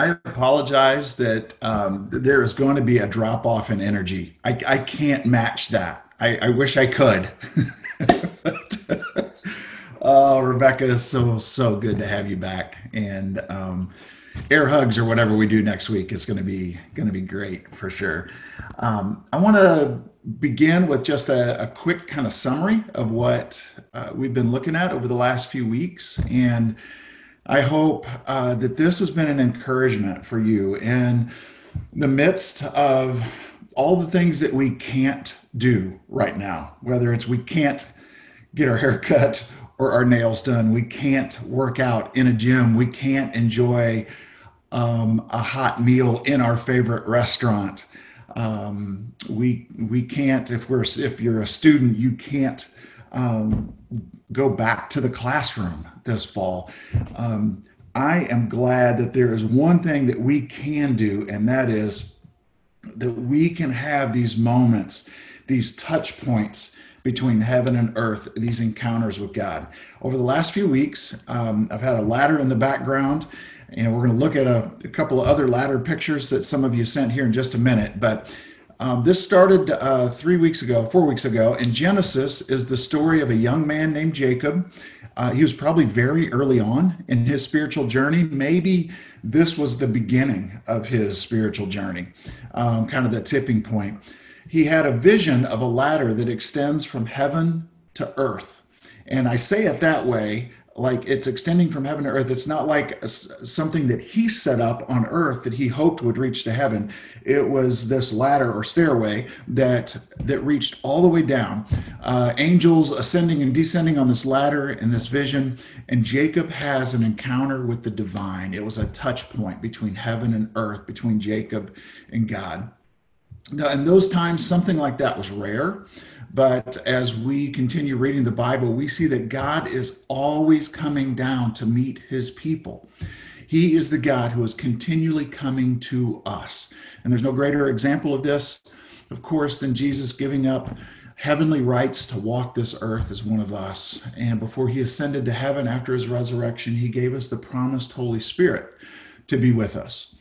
I apologize that um, there is going to be a drop off in energy. I, I can't match that. I, I wish I could. but, oh, Rebecca, it's so, so good to have you back. And um, air hugs or whatever we do next week is going to be going to be great for sure. Um, I want to begin with just a, a, quick kind of summary of what uh, we've been looking at over the last few weeks, and I hope uh, that this has been an encouragement for you in the midst of all the things that we can't do right now. Whether it's we can't get our hair cut or our nails done, we can't work out in a gym, we can't enjoy um, a hot meal in our favorite restaurant. Um, we we can't if we're if you're a student you can't um, go back to the classroom this fall. Um, I am glad that there is one thing that we can do, and that is that we can have these moments, these touch points between heaven and earth, these encounters with God. Over the last few weeks, um, I've had a ladder in the background, and we're going to look at a, a, couple of other ladder pictures that some of you sent here in just a minute. But um, this started uh, three weeks ago, four weeks ago. In Genesis is the story of a young man named Jacob. Uh, he was probably very early on in his spiritual journey. Maybe this was the beginning of his spiritual journey, um, kind of the tipping point. He had a vision of a ladder that extends from heaven to earth. And I say it that way like it's extending from heaven to earth. It's not like a, something that he set up on earth that he hoped would reach to heaven. It was this ladder or stairway that that reached all the way down. Uh, angels ascending and descending on this ladder in this vision, and Jacob has an encounter with the divine. It was a touch point between heaven and earth, between Jacob and God. Now, in those times, something like that was rare. But as we continue reading the Bible, we see that God is always coming down to meet his people. He is the God who is continually coming to us. And there's no greater example of this, of course, than Jesus giving up heavenly rights to walk this earth as one of us. And before he ascended to heaven after his resurrection, he gave us the promised Holy Spirit to be with us.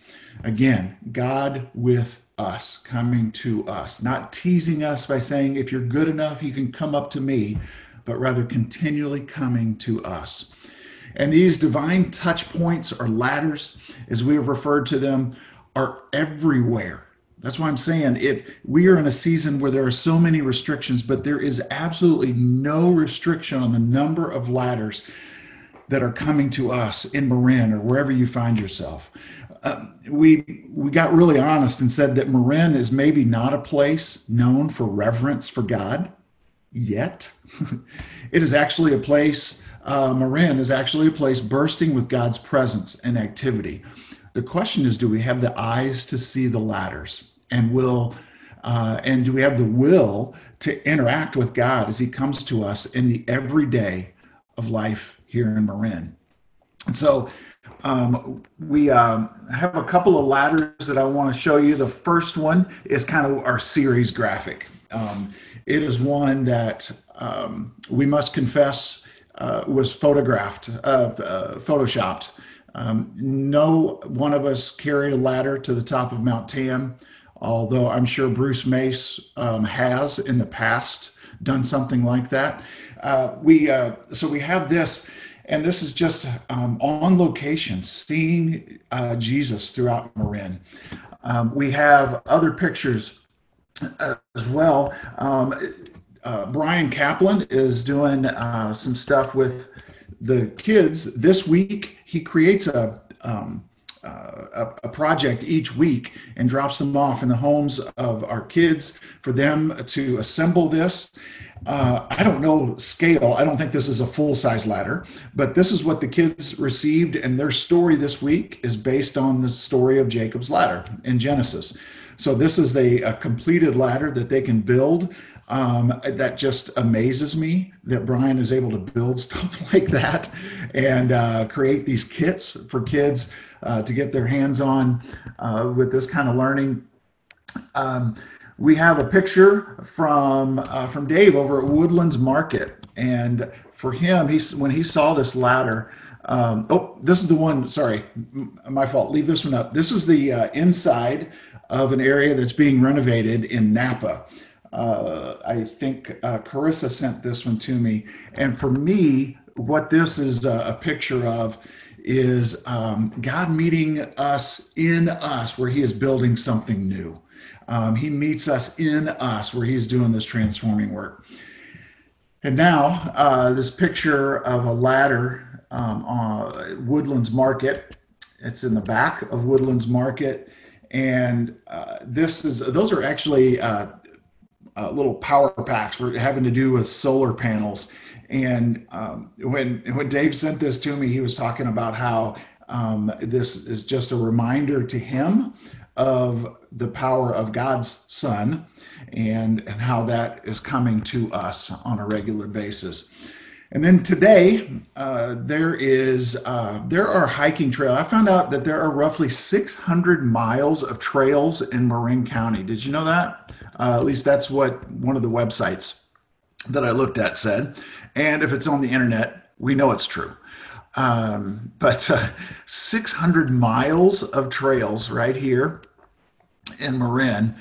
Again, God with us, coming to us, not teasing us by saying, if you're good enough, you can come up to me, but rather continually coming to us. And these divine touch points or ladders, as we have referred to them, are everywhere. That's why I'm saying if we are in a season where there are so many restrictions, but there is absolutely no restriction on the number of ladders that are coming to us in Marin or wherever you find yourself. Uh, we we got really honest and said that Marin is maybe not a place known for reverence for God yet. it is actually a place. Uh, Marin is actually a place bursting with God's presence and activity. The question is, do we have the eyes to see the ladders, and will uh, and do we have the will to interact with God as He comes to us in the everyday of life here in Marin? And so um, we um, have a couple of ladders that I want to show you. The first one is kind of our series graphic. Um, it is one that um, we must confess uh, was photographed, uh, uh, photoshopped. Um, no one of us carried a ladder to the top of Mount Tam, although I'm sure Bruce Mace um, has in the past done something like that. Uh, we uh, so we have this and this is just um, on location, seeing uh, Jesus throughout Marin. Um, we have other pictures uh, as well. Um, uh, Brian Kaplan is doing uh, some stuff with the kids this week. He creates a um, uh, a, a, project each week and drops them off in the homes of our kids for them to assemble this uh, I don't know scale. I don't think this is a full size ladder, but this is what the kids received, and their story this week is based on the story of Jacob's ladder in Genesis. So this is a, a completed ladder that they can build. Um, that just amazes me that Brian is able to build stuff like that and uh, create these kits for kids uh, to get their hands on uh, with this kind of learning. Um, we have a picture from uh, from Dave over at Woodlands Market, and for him, he's when he saw this ladder, Um, oh, this is the one. Sorry, my fault. Leave this one up. This is the uh, inside of an area that's being renovated in Napa. Uh, I think uh, Carissa sent this one to me. And for me, what this is a, a picture of is um, God meeting us in us, where He is building something new. Um, he meets us in us, where He's doing this transforming work. And now, uh, this picture of a ladder um, on Woodlands Market. It's in the back of Woodlands Market, and uh, this is those are actually uh, uh, little power packs for having to do with solar panels. And um, when when Dave sent this to me, he was talking about how um, this is just a reminder to him of the power of God's Son and, and how that is coming to us on a regular basis. And then today, uh, there is uh, there are hiking trails. I found out that there are roughly 600 miles of trails in Marin County. Did you know that? Uh, at least that's what one of the websites that I looked at said. And if it's on the internet, we know it's true. Um, but uh, 600 miles of trails right here in Marin.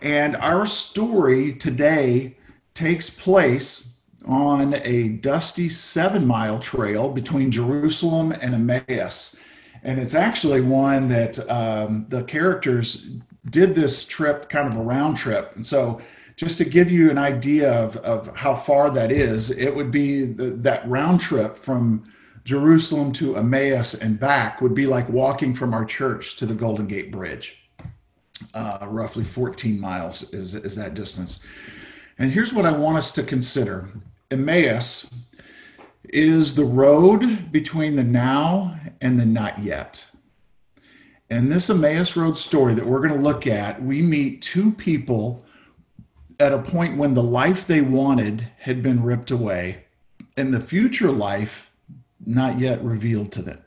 And our story today takes place on a dusty seven mile trail between Jerusalem and Emmaus. And it's actually one that um, the characters did this trip kind of a round trip. And so, just to give you an idea of, of how far that is, it would be the, that round trip from Jerusalem to Emmaus and back would be like walking from our church to the Golden Gate Bridge. Uh, roughly 14 miles is, is that distance. And here's what I want us to consider Emmaus is the road between the now and the not yet. In this Emmaus Road story that we're going to look at, we meet two people at a point when the life they wanted had been ripped away and the future life not yet revealed to them.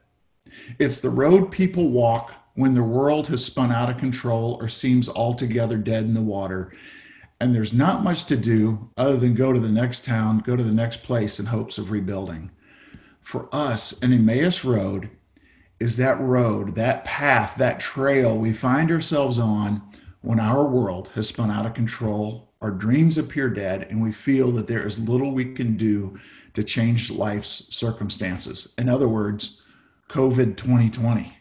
It's the road people walk when the world has spun out of control or seems altogether dead in the water and there's not much to do other than go to the next town, go to the next place in hopes of rebuilding. For us, an Emmaus Road is that road, that path, that trail we find ourselves on when our world has spun out of control, our dreams appear dead, and we feel that there is little we can do to change life's circumstances. In other words, COVID 2020.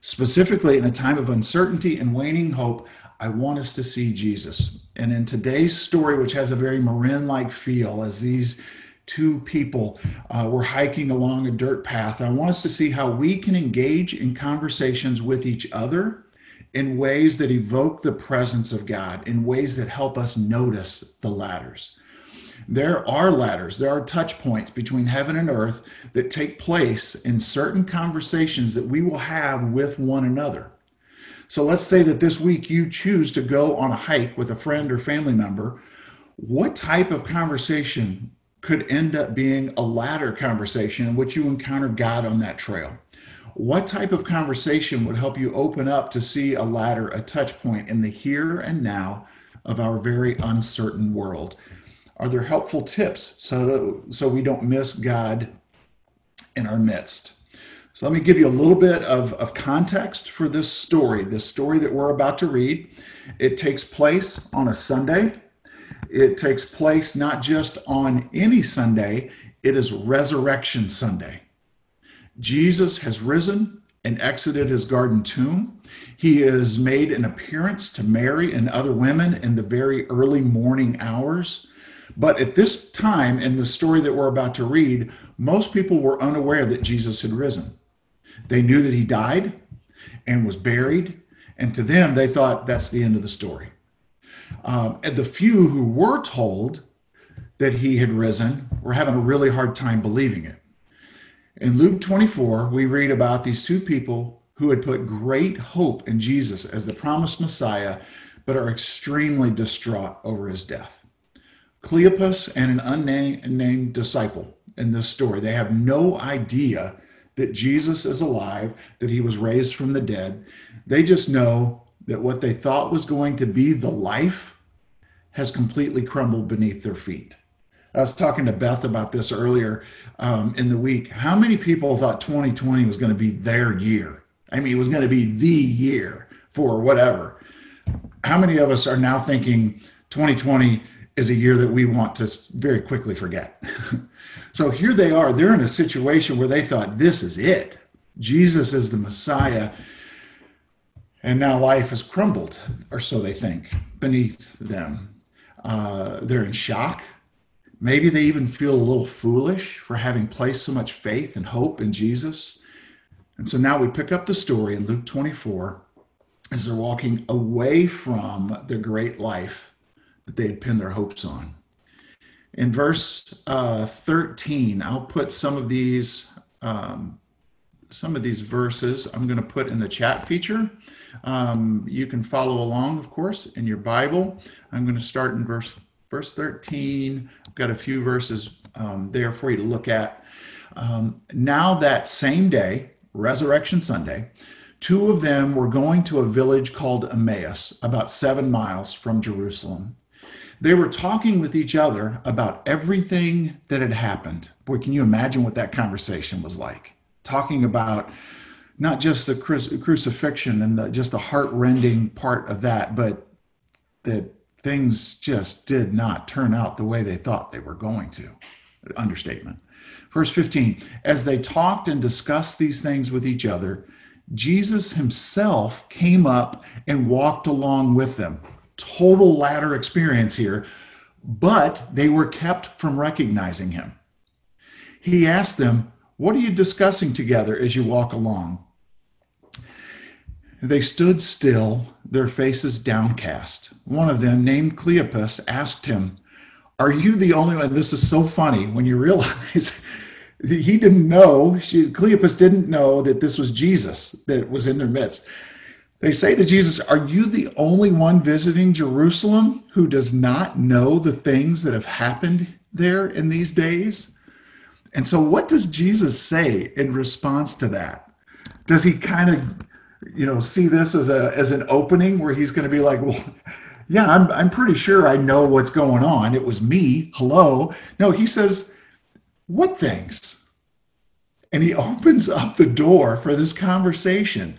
Specifically, in a time of uncertainty and waning hope, I want us to see Jesus. And in today's story, which has a very Marin like feel, as these two people uh, were hiking along a dirt path, I want us to see how we can engage in conversations with each other in ways that evoke the presence of God, in ways that help us notice the ladders. There are ladders, there are touch points between heaven and earth that take place in certain conversations that we will have with one another. So let's say that this week you choose to go on a hike with a friend or family member. What type of conversation could end up being a ladder conversation in which you encounter God on that trail? What type of conversation would help you open up to see a ladder, a touch point in the here and now of our very uncertain world? Are there helpful tips so, so we don't miss God in our midst? So let me give you a little bit of, of context for this story, this story that we're about to read. It takes place on a Sunday. It takes place not just on any Sunday, it is Resurrection Sunday. Jesus has risen and exited his garden tomb. He has made an appearance to Mary and other women in the very early morning hours. But at this time in the story that we're about to read, most people were unaware that Jesus had risen. They knew that he died and was buried. And to them, they thought that's the end of the story. Um, and the few who were told that he had risen were having a really hard time believing it. In Luke 24, we read about these two people who had put great hope in Jesus as the promised Messiah, but are extremely distraught over his death. Cleopas and an unnamed disciple in this story, they have no idea that Jesus is alive, that he was raised from the dead. They just know that what they thought was going to be the life has completely crumbled beneath their feet. I was talking to Beth about this earlier um, in the week. How many people thought 2020 was going to be their year? I mean, it was going to be the year for whatever. How many of us are now thinking 2020 is a year that we want to very quickly forget? so here they are. They're in a situation where they thought this is it. Jesus is the Messiah. And now life has crumbled, or so they think, beneath them. Uh, they're in shock. Maybe they even feel a little foolish for having placed so much faith and hope in Jesus. And so now we pick up the story in Luke 24 as they're walking away from the great life that they had pinned their hopes on. In verse uh, 13, I'll put some of these um, some of these verses I'm going to put in the chat feature. Um, you can follow along, of course, in your Bible. I'm going to start in verse verse 13. I've got a few verses um, there for you to look at. Um, now that same day, Resurrection Sunday, two of them were going to a village called Emmaus, about seven miles from Jerusalem. They were talking with each other about everything that had happened. Boy, can you imagine what that conversation was like? Talking about not just the crucifixion and the, just the heart-rending part of that, but that things just did not turn out the way they thought they were going to. Understatement. Verse 15 As they talked and discussed these things with each other, Jesus himself came up and walked along with them. Total ladder experience here, but they were kept from recognizing him. He asked them, What are you discussing together as you walk along? They stood still, their faces downcast. One of them, named Cleopas, asked him, Are you the only one? This is so funny when you realize that he didn't know, she, Cleopas didn't know that this was Jesus that was in their midst. They say to Jesus, Are you the only one visiting Jerusalem who does not know the things that have happened there in these days? And so, what does Jesus say in response to that? Does he kind of you know see this as a as an opening where he's going to be like well yeah I'm, I'm pretty sure i know what's going on. It was me. Hello? No he says what things? And he opens up the door for this conversation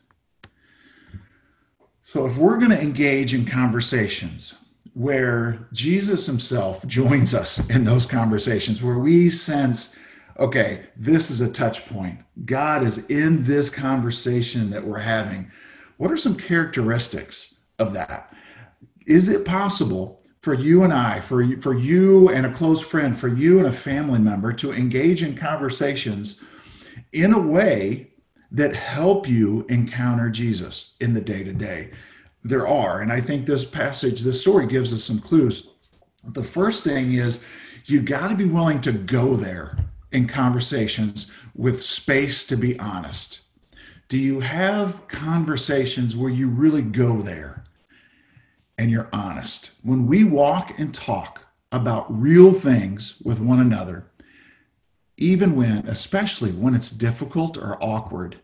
So, if we're going to engage in conversations where Jesus himself joins us in those conversations, where we sense okay, this is a touch point. God is in this conversation that we're having. What are some characteristics of that? Is it possible for you and I, for you, for you and a close friend, for you and a family member to engage in conversations in a way that help you encounter Jesus in the day to day? There are, and I think this passage, this story gives us some clues. The first thing is you got to be willing to go there in conversations with space to be honest? Do you have conversations where you really go there and you're honest? When we walk and talk about real things with one another, even when, especially when it's difficult or awkward,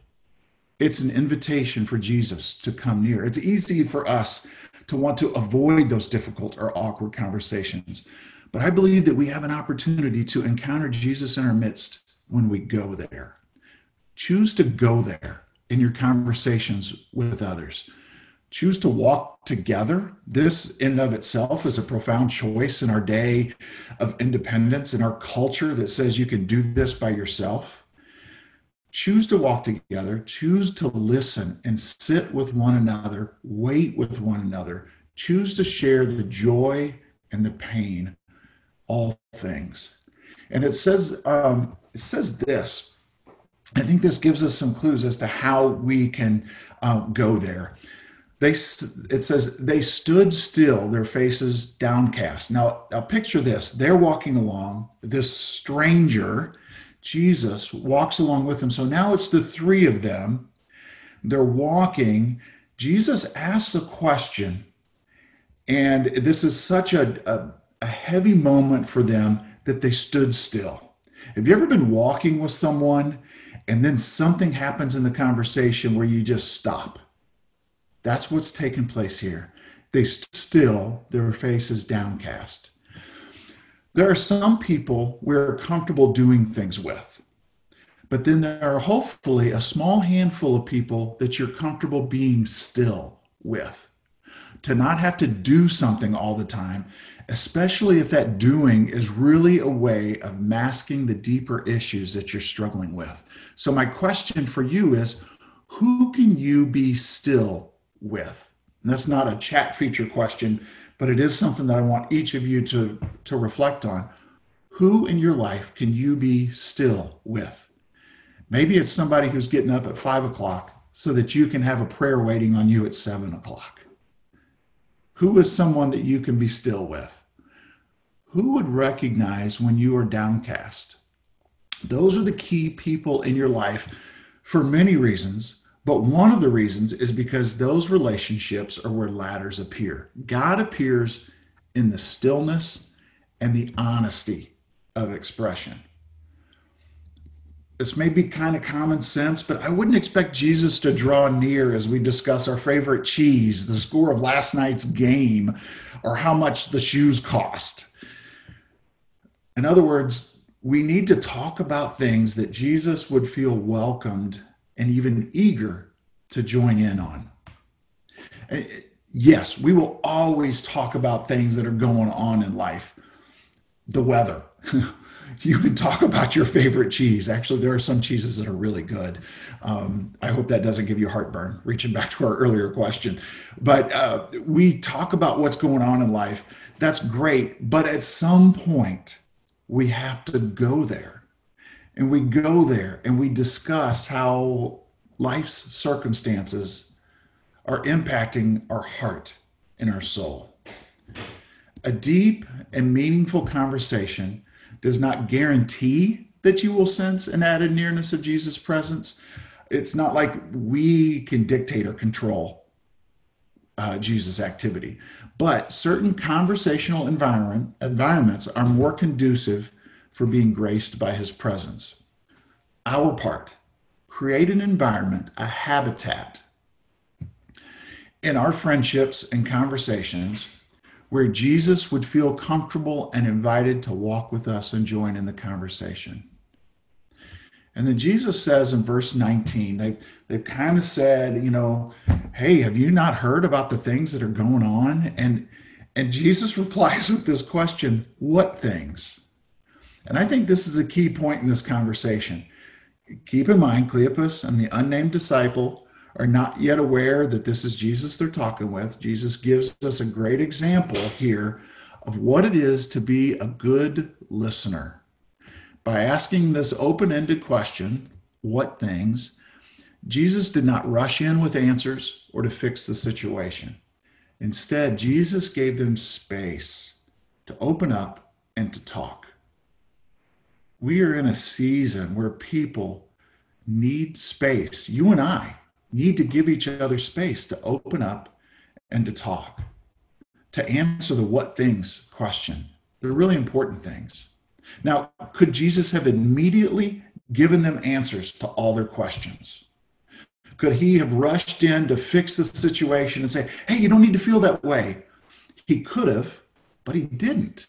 it's an invitation for Jesus to come near. It's easy for us to want to avoid those difficult or awkward conversations. But I believe that we have an opportunity to encounter Jesus in our midst when we go there. Choose to go there in your conversations with others. Choose to walk together. This, in and of itself, is a profound choice in our day of independence, in our culture that says you can do this by yourself. Choose to walk together. Choose to listen and sit with one another, wait with one another. Choose to share the joy and the pain all things. And it says um, it says this. I think this gives us some clues as to how we can uh, go there. They it says they stood still, their faces downcast. Now, now picture this: they're walking along. This stranger Jesus walks along with them. So now it's the three of them. They're walking. Jesus asks a question, and this is such a, a, a heavy moment for them that they stood still. Have you ever been walking with someone and then something happens in the conversation where you just stop? That's what's taking place here. They stood still, their faces downcast. There are some people we're comfortable doing things with, but then there are hopefully a small handful of people that you're comfortable being still with. To not have to do something all the time, especially if that doing is really a way of masking the deeper issues that you're struggling with. So, my question for you is who can you be still with? And that's not a chat feature question, but it is something that I want each of you to, to reflect on. Who in your life can you be still with? Maybe it's somebody who's getting up at five o'clock so that you can have a prayer waiting on you at seven o'clock. Who is someone that you can be still with? Who would recognize when you are downcast? Those are the key people in your life for many reasons, but one of the reasons is because those relationships are where ladders appear. God appears in the stillness and the honesty of expression. This may be kind of common sense, but I wouldn't expect Jesus to draw near as we discuss our favorite cheese, the score of last night's game, or how much the shoes cost. In other words, we need to talk about things that Jesus would feel welcomed and even eager to join in on. Yes, we will always talk about things that are going on in life. The weather. you can talk about your favorite cheese. Actually, there are some cheeses that are really good. Um, I hope that doesn't give you heartburn, reaching back to our earlier question. But uh, we talk about what's going on in life. That's great. But at some point, we have to go there. And we go there and we discuss how life's circumstances are impacting our heart and our soul. A deep and meaningful conversation does not guarantee that you will sense an added nearness of Jesus' presence. It's not like we can dictate or control uh, Jesus' activity, but certain conversational environment, environments are more conducive for being graced by his presence. Our part create an environment, a habitat in our friendships and conversations where Jesus would feel comfortable and invited to walk with us and join in the conversation. And then Jesus says in verse 19, they've, they've kind of said, you know, hey, have you not heard about the things that are going on? And, and Jesus replies with this question, what things? And I think this is a key point in this conversation. Keep in mind, Cleopas and the unnamed disciple are not yet aware that this is Jesus they're talking with. Jesus gives us a great example here of what it is to be a good listener. By asking this open ended question, what things, Jesus did not rush in with answers or to fix the situation. Instead, Jesus gave them space to open up and to talk we are in a season where people need space. You and I need to give each other space to open up and to talk, to answer the what things question. They're really important things. Now, could Jesus have immediately given them answers to all their questions? Could he have rushed in to fix the situation and say, hey, you don't need to feel that way? He could have, but he didn't.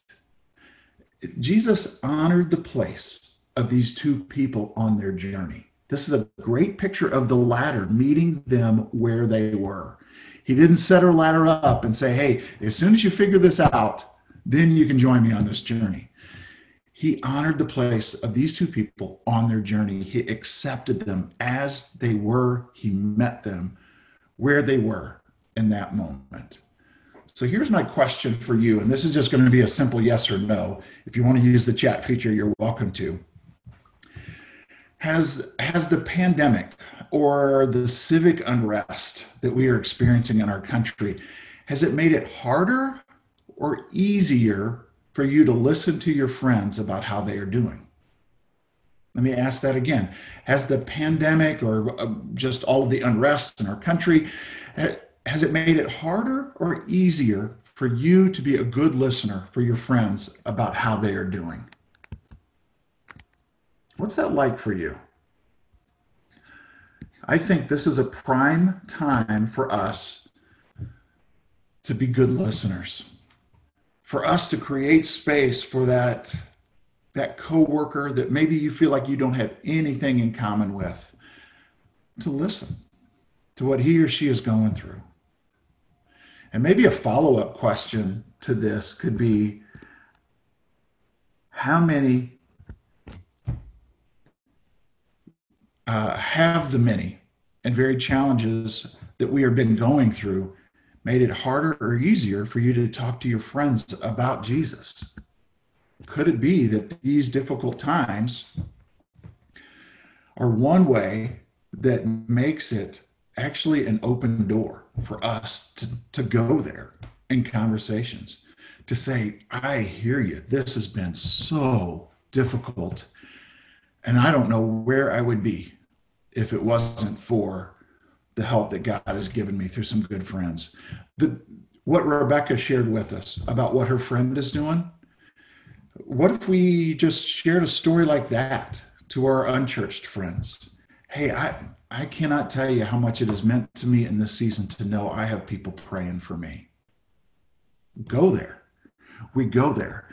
Jesus honored the place of these two people on their journey. This is a great picture of the ladder meeting them where they were. He didn't set her ladder up and say, hey, as soon as you figure this out, then you can join me on this journey. He honored the place of these two people on their journey. He accepted them as they were. He met them where they were in that moment. So here's my question for you, and this is just going to be a simple yes or no. If you want to use the chat feature, you're welcome to. Has, has the pandemic or the civic unrest that we are experiencing in our country, has it made it harder or easier for you to listen to your friends about how they are doing? Let me ask that again. Has the pandemic or uh, just all of the unrest in our country, has it made it harder or easier for you to be a good listener for your friends about how they are doing? What's that like for you? I think this is a prime time for us to be good listeners, for us to create space for that, that coworker that maybe you feel like you don't have anything in common with, to listen to what he or she is going through. And maybe a follow up question to this could be how many uh, have the many and varied challenges that we have been going through made it harder or easier for you to talk to your friends about Jesus? Could it be that these difficult times are one way that makes it actually an open door for us to, to go there in conversations? To say, I hear you. This has been so difficult, and I don't know where I would be if it wasn't for the help that God has given me through some good friends. The, what Rebecca shared with us about what her friend is doing. What if we just shared a story like that to our unchurched friends? Hey, I, I cannot tell you how much it has meant to me in this season to know I have people praying for me. Go there. We go there.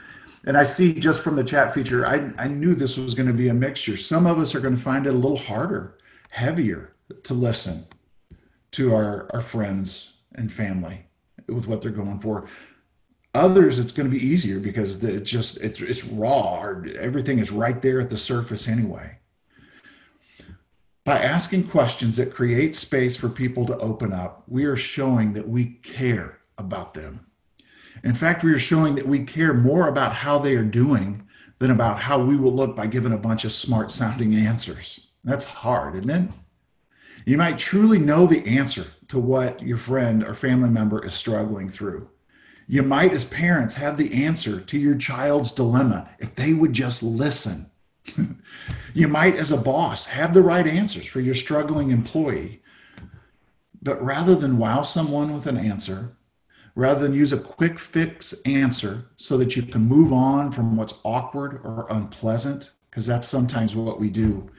And I see just from the chat feature, I, I knew this was going to be a mixture. Some of us are going to find it a little harder heavier to listen to our, our friends and family with what they're going for. Others, it's going to be easier because it's just it's it's raw. Everything is right there at the surface anyway. By asking questions that create space for people to open up, we are showing that we care about them. In fact, we are showing that we care more about how they are doing than about how we will look by giving a bunch of smart sounding answers. That's hard, isn't it? You might truly know the answer to what your friend or family member is struggling through. You might, as parents, have the answer to your child's dilemma if they would just listen. you might, as a boss, have the right answers for your struggling employee. But rather than wow someone with an answer, rather than use a quick fix answer so that you can move on from what's awkward or unpleasant, because that's sometimes what we do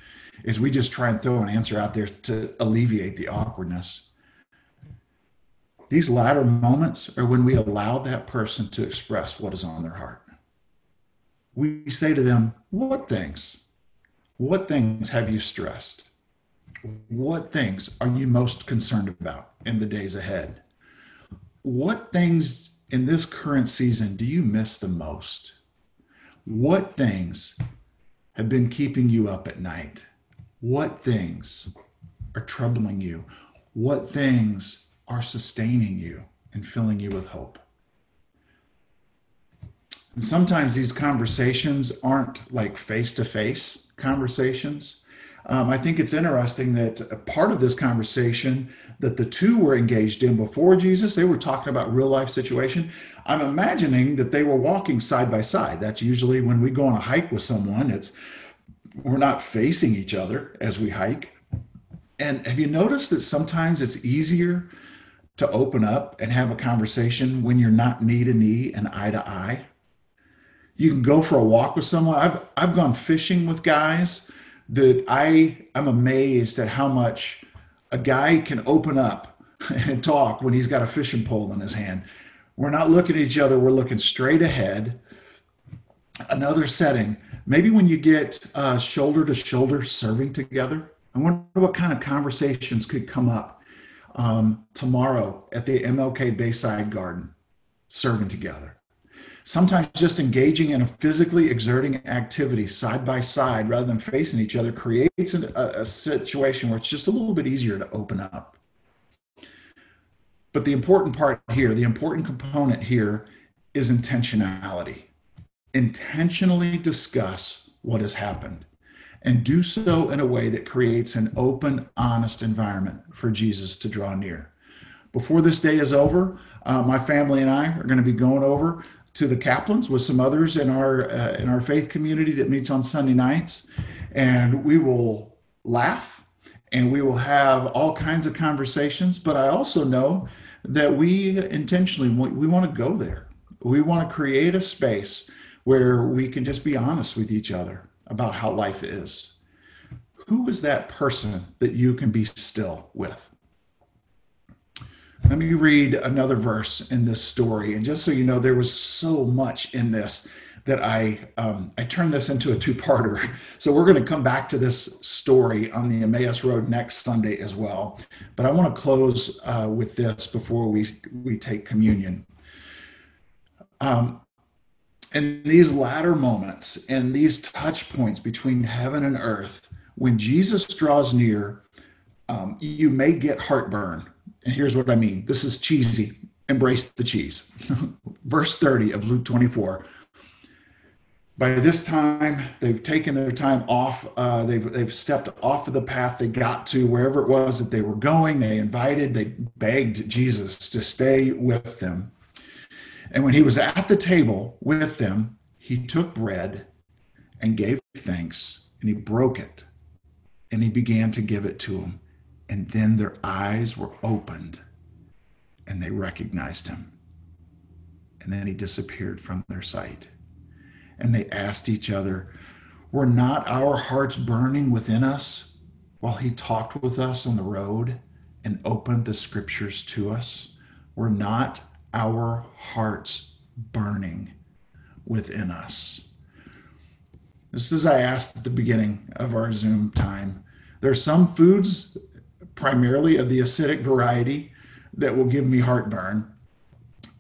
is we just try and throw an answer out there to alleviate the awkwardness. These ladder moments are when we allow that person to express what is on their heart. We say to them, What things? What things have you stressed? What things are you most concerned about in the days ahead? What things in this current season do you miss the most? What things have been keeping you up at night? What things are troubling you? What things are sustaining you and filling you with hope? And sometimes these conversations aren't like face to face conversations. Um, I think it's interesting that a part of this conversation that the two were engaged in before Jesus, they were talking about real life situation. I'm imagining that they were walking side by side. That's usually when we go on a hike with someone. It's we're not facing each other as we hike. And have you noticed that sometimes it's easier to open up and have a conversation when you're not knee to knee and eye to eye? You can go for a walk with someone. I've I've gone fishing with guys that I I'm amazed at how much a guy can open up and talk when he's got a fishing pole in his hand. We're not looking at each other, we're looking straight ahead. Another setting maybe when you get uh, shoulder to shoulder serving together, I wonder what kind of conversations could come up um, tomorrow at the MLK Bayside Garden, serving together. Sometimes just engaging in a physically exerting activity side by side rather than facing each other creates a, a situation where it's just a little bit easier to open up. But the important part here, the important component here is intentionality intentionally discuss what has happened and do so in a way that creates an open, honest environment for Jesus to draw near. Before this day is over, uh, my family and I are going to be going over to the Kaplans with some others in our uh, in our faith community that meets on Sunday nights, and we will laugh and we will have all kinds of conversations. But I also know that we intentionally we want to go there. We want to create a space where we can just be honest with each other about how life is. Who is that person that you can be still with? Let me read another verse in this story. And just so you know, there was so much in this that I um, I turned this into a two-parter. So we're going to come back to this story on the Emmaus Road next Sunday as well. But I want to close uh, with this before we we take communion. Um, in these ladder moments and these touch points between heaven and earth, when Jesus draws near, um, you may get heartburn. And here's what I mean. This is cheesy. Embrace the cheese. Verse 30 of Luke 24 by this time they've taken their time off uh, they've, they've stepped off of the path they got to wherever it was that they were going. They invited they begged jesus to stay with them. And when he was at the table with them he took bread and gave thanks and he broke it and he began to give it to them and then their eyes were opened and they recognized him and then he disappeared from their sight and they asked each other, Were not our hearts burning within us while he talked with us on the road and opened the scriptures to us? Were not our hearts burning within us? Just as I asked at the beginning of our Zoom time, there are some foods, primarily of the acidic variety, that will give me heartburn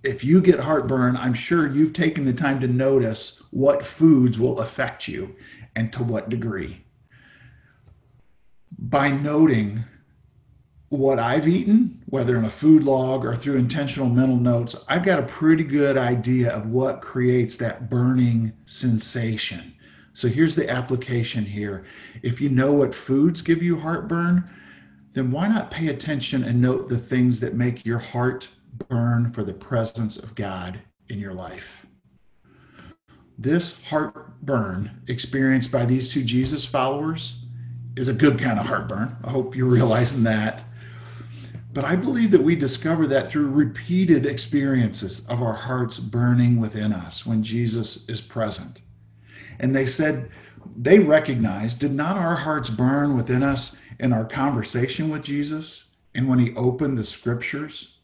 if you get heartburn, I'm sure you've taken the time to notice what foods will affect you and to what degree. By noting what I've eaten, whether in a food log or through intentional mental notes, I've got a pretty good idea of what creates that burning sensation. So here's the application here. If you know what foods give you heartburn, then why not pay attention and note the things that make your heart burn for the presence of God in your life. This heartburn experienced by these two Jesus followers is a good kind of heartburn. I hope you're realizing that. But I believe that we discover that through repeated experiences of our hearts burning within us when Jesus is present. And they said, they recognized, did not our hearts burn within us in our conversation with Jesus and when he opened the scriptures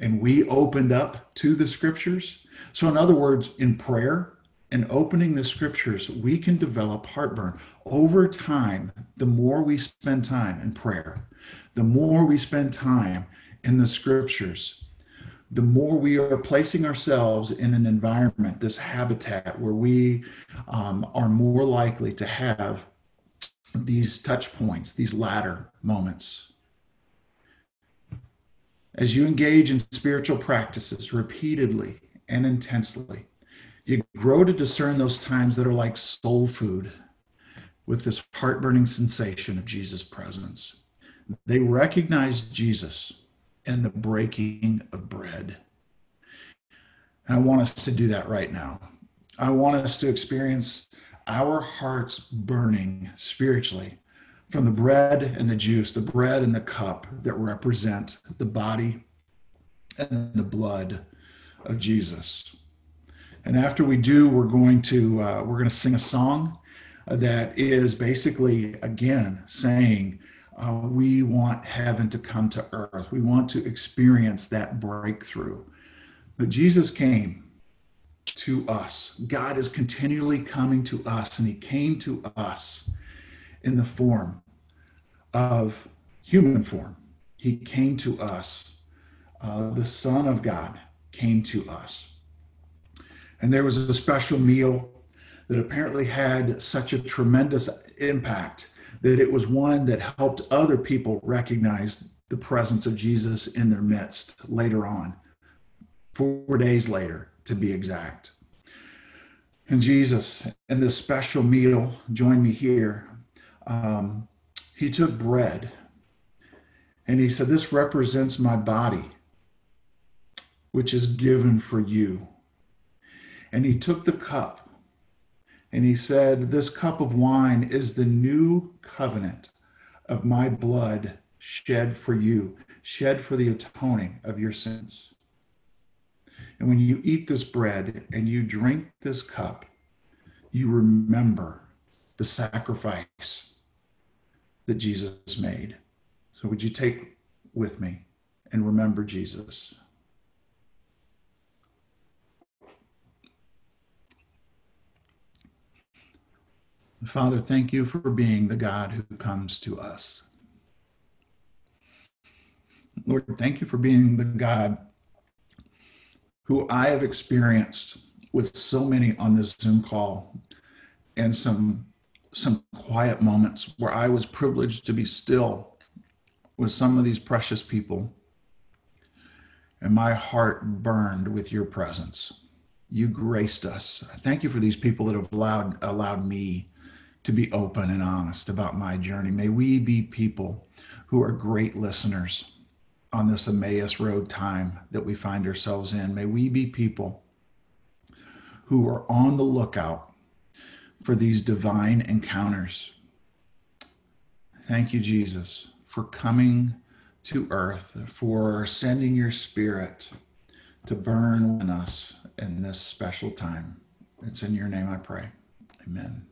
and we opened up to the scriptures. So, in other words, in prayer and opening the scriptures, we can develop heartburn. Over time, the more we spend time in prayer, the more we spend time in the scriptures, the more we are placing ourselves in an environment, this habitat where we um, are more likely to have these touch points, these ladder moments as you engage in spiritual practices repeatedly and intensely, you grow to discern those times that are like soul food with this heart-burning sensation of Jesus' presence. They recognize Jesus and the breaking of bread. And I want us to do that right now. I want us to experience our hearts burning spiritually from the bread and the juice, the bread and the cup that represent the body and the blood of Jesus. And after we do, we're going to uh, we're going to sing a song that is basically again saying uh, we want heaven to come to earth. We want to experience that breakthrough. But Jesus came to us. God is continually coming to us, and He came to us in the form of human form. He came to us. Uh, the Son of God came to us. And there was a special meal that apparently had such a tremendous impact that it was one that helped other people recognize the presence of Jesus in their midst later on, four days later, to be exact. And Jesus, in this special meal, join me here. Um, he took bread and he said, This represents my body, which is given for you. And he took the cup And he said, This cup of wine is the new covenant of my blood shed for you, shed for the atoning of your sins. And when you eat this bread and you drink this cup, you remember the sacrifice that Jesus made. So, would you take with me and remember Jesus? Father, thank you for being the God who comes to us. Lord, thank you for being the God who I have experienced with so many on this Zoom call and some some quiet moments where I was privileged to be still with some of these precious people. And my heart burned with your presence. You graced us. Thank you for these people that have allowed allowed me to be open and honest about my journey. May we be people who are great listeners on this Emmaus Road time that we find ourselves in. May we be people who are on the lookout for these divine encounters. Thank you, Jesus, for coming to earth, for sending your spirit to burn in us in this special time. It's in your name I pray. Amen.